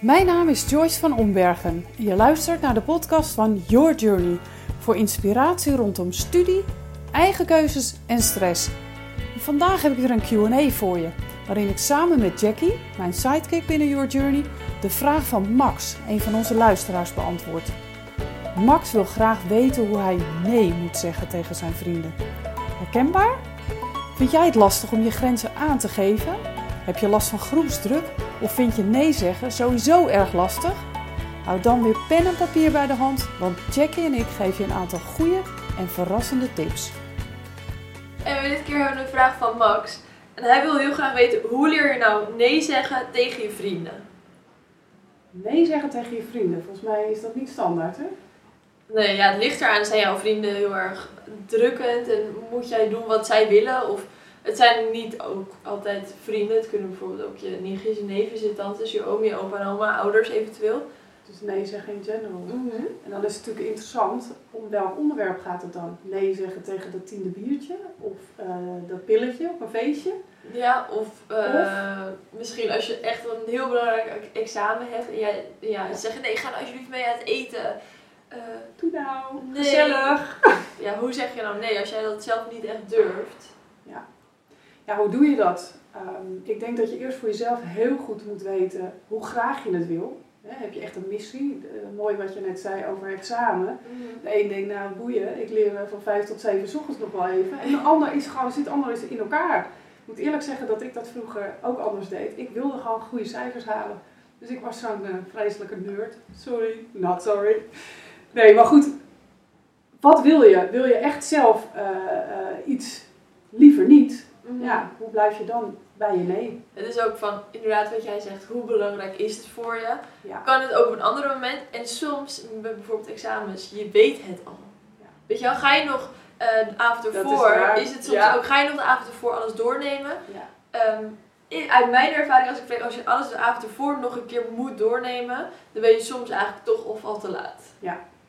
Mijn naam is Joyce van Ombergen en je luistert naar de podcast van Your Journey voor inspiratie rondom studie, eigen keuzes en stress. vandaag heb ik weer een QA voor je, waarin ik samen met Jackie, mijn sidekick binnen Your Journey, de vraag van Max, een van onze luisteraars, beantwoord. Max wil graag weten hoe hij nee moet zeggen tegen zijn vrienden. Herkenbaar? Vind jij het lastig om je grenzen aan te geven? Heb je last van groepsdruk of vind je nee zeggen sowieso erg lastig? Houd dan weer pen en papier bij de hand, want Jackie en ik geven je een aantal goede en verrassende tips. En we dit keer hebben we een vraag van Max. En hij wil heel graag weten, hoe leer je nou nee zeggen tegen je vrienden? Nee zeggen tegen je vrienden, volgens mij is dat niet standaard hè? Nee, ja, het ligt eraan. Zijn jouw vrienden heel erg drukkend en moet jij doen wat zij willen? Of het zijn niet ook altijd vrienden. Het kunnen bijvoorbeeld ook je nichtjes, je neven, je tantes, je oom, je opa en oma, ouders eventueel. Dus nee zeggen in general. Mhm. En dan is het natuurlijk interessant, om welk onderwerp gaat het dan? Nee zeggen tegen dat tiende biertje? Of eh, dat pilletje op een feestje? Ja, of, eh, misschien als je echt een heel belangrijk examen hebt en jij ja, zeggen nee, ga nou alsjeblieft mee aan het eten. Uh, Doe nou, nee. gezellig. Ja, hoe zeg je nou nee als jij dat zelf niet echt durft? Ja, ja hoe doe je dat? Ehm, ik denk dat je eerst voor jezelf heel goed moet weten hoe graag je het wil. heb je echt een missie? Uh, mooi wat je net zei over examen. Mhm. De een denkt, nou boeien, ik leer van vijf tot zeven s ochtends nog wel even. En de ander is gewoon, zit anders in elkaar. Ik moet eerlijk zeggen dat ik dat vroeger ook anders deed. Ik wilde gewoon goede cijfers halen. Dus ik was zo'n uh, vreselijke nerd. Sorry, not sorry. Nee, maar goed. Wat wil je? Wil je echt zelf uh, uh, iets. Ja, hoe blijf je dan bij je nee? Het is ook van, inderdaad wat jij zegt, hoe belangrijk is het voor je? Ja. Kan het ook op een ander moment? En soms, bij bijvoorbeeld examens, je weet het al. Ja. Weet je wel, ga je nog uh, de avond is ervoor, is, het soms Ja. ook, ga je nog de avond ervoor alles doornemen? Ja. Ehm, in- uit mijn ervaring, als ik spreek, als je alles de avond ervoor nog een keer moet doornemen, dan ben je soms eigenlijk toch of al te laat.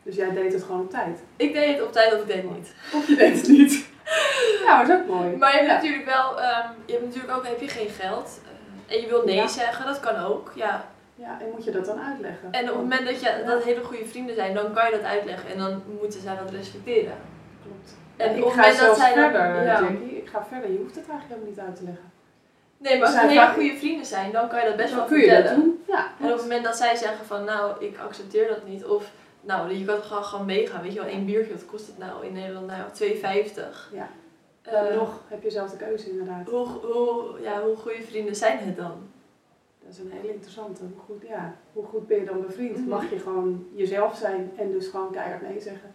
Dus jij deed het gewoon op tijd. Ik deed het op tijd of ik deed het niet. Of je deed het niet. ja, dat is ook mooi. Maar je hebt Ja. natuurlijk wel, ehm, je hebt natuurlijk ook, heb je geen geld eh, en je wil nee Ja. zeggen, dat kan ook. Ja. Ja, en moet je dat dan uitleggen? En op het moment dat, je, dat hele goede vrienden zijn, dan kan je dat uitleggen en dan moeten zij dat respecteren. Klopt. En op ik het ga moment dat zij dan- verder, ja. Jackie. Ik ga verder. Je hoeft het eigenlijk helemaal niet uit te leggen. Nee, maar als het hele goede vrienden zijn, dan kan je dat best wel Dan kun je dat vertellen. doen. Ja, En op het moment dat zij zeggen van, nou, ik accepteer dat niet, of nou, je kan gewoon, gewoon meegaan, weet je wel, één biertje, wat kost het nou in Nederland? Nou, 2,50. Ja. Eh, Dan nog heb je zelf de keuze inderdaad. hoe, hoe, ja, hoe goede vrienden zijn het dan? Dat is een hele interessante. Hoe goed, ja, hoe goed ben je dan bevriend? Mhm. Mag je gewoon jezelf zijn en dus gewoon keihard nee zeggen?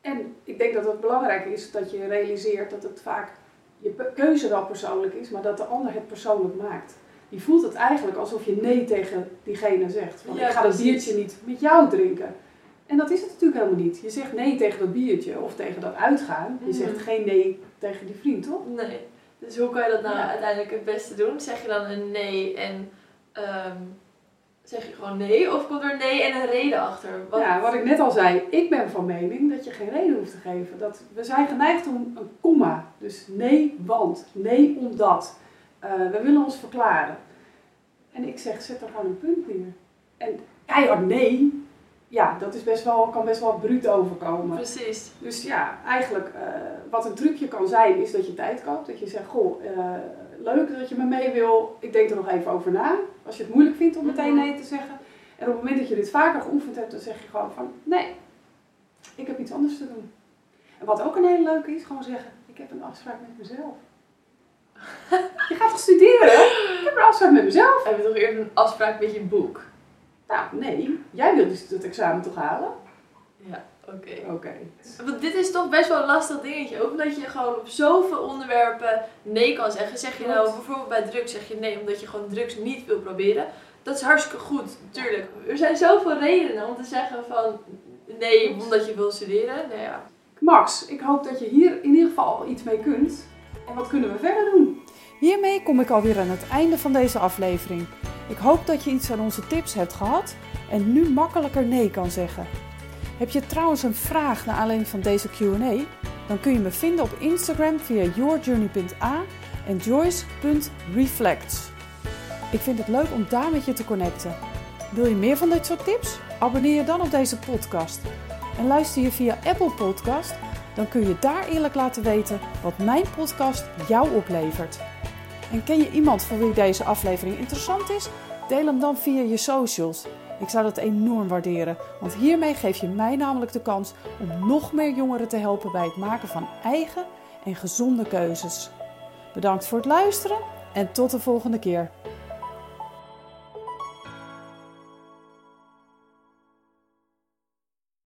En ik denk dat het belangrijk is dat je realiseert dat het vaak je keuze wel persoonlijk is, maar dat de ander het persoonlijk maakt. Die voelt het eigenlijk alsof je nee tegen diegene zegt. Van, Ja, ik ga dat biertje niet met jou drinken. En dat is het natuurlijk helemaal niet. Je zegt nee tegen dat biertje of tegen dat uitgaan. Je Mhm. zegt geen nee tegen die vriend, toch? Nee. Dus hoe kan je dat nou Ja. uiteindelijk het beste doen? Zeg je dan een nee en ehm, zeg je gewoon nee? Of komt er een nee en een reden achter? Wat, Ja, wat ik net al zei, ik ben van mening dat je geen reden hoeft te geven. Dat, we zijn geneigd om een komma. Dus nee, want. Nee, omdat. Eh, we willen ons verklaren. En ik zeg, zet er gewoon een punt neer. En keihard nee, ja, dat is best wel, kan best wel bruut overkomen. Precies. Dus ja, eigenlijk eh, wat een trucje kan zijn, is dat je tijd koopt. Dat je zegt, goh, eh, leuk dat je me mee wil. Ik denk er nog even over na. Als je het moeilijk vindt om meteen Mhm. nee te zeggen. En op het moment dat je dit vaker geoefend hebt, dan zeg je gewoon van, nee, ik heb iets anders te doen. En wat ook een hele leuke is, gewoon zeggen, ik heb een afspraak met mezelf. je gaat toch studeren? Ik heb een afspraak met mezelf. Heb je toch eerder een afspraak met je boek? Nou, nee, jij wilt dus dat examen toch halen? Ja, oké. Oké. Want dit is toch best wel een lastig dingetje. Ook omdat je gewoon op zoveel onderwerpen nee kan zeggen. Zeg je nou bijvoorbeeld bij drugs zeg je nee omdat je gewoon drugs niet wil proberen. Dat is hartstikke goed, natuurlijk. Er zijn zoveel redenen om te zeggen van nee omdat je wil studeren. Nou ja. Max, ik hoop dat je hier in ieder geval iets mee kunt. En wat kunnen we verder doen? Hiermee kom ik alweer aan het einde van deze aflevering. Ik hoop dat je iets aan onze tips hebt gehad en nu makkelijker nee kan zeggen. Heb je trouwens een vraag naar aanleiding van deze Q&A? Dan kun je me vinden op Instagram via yourjourney.a en joyce.reflects. Ik vind het leuk om daar met je te connecten. Wil je meer van dit soort tips? Abonneer je dan op deze podcast. En luister je via Apple Podcast, dan kun je daar eerlijk laten weten wat mijn podcast jou oplevert. En ken je iemand voor wie deze aflevering interessant is? Deel hem dan via je socials. Ik zou dat enorm waarderen, want hiermee geef je mij namelijk de kans om nog meer jongeren te helpen bij het maken van eigen en gezonde keuzes. Bedankt voor het luisteren en tot de volgende keer.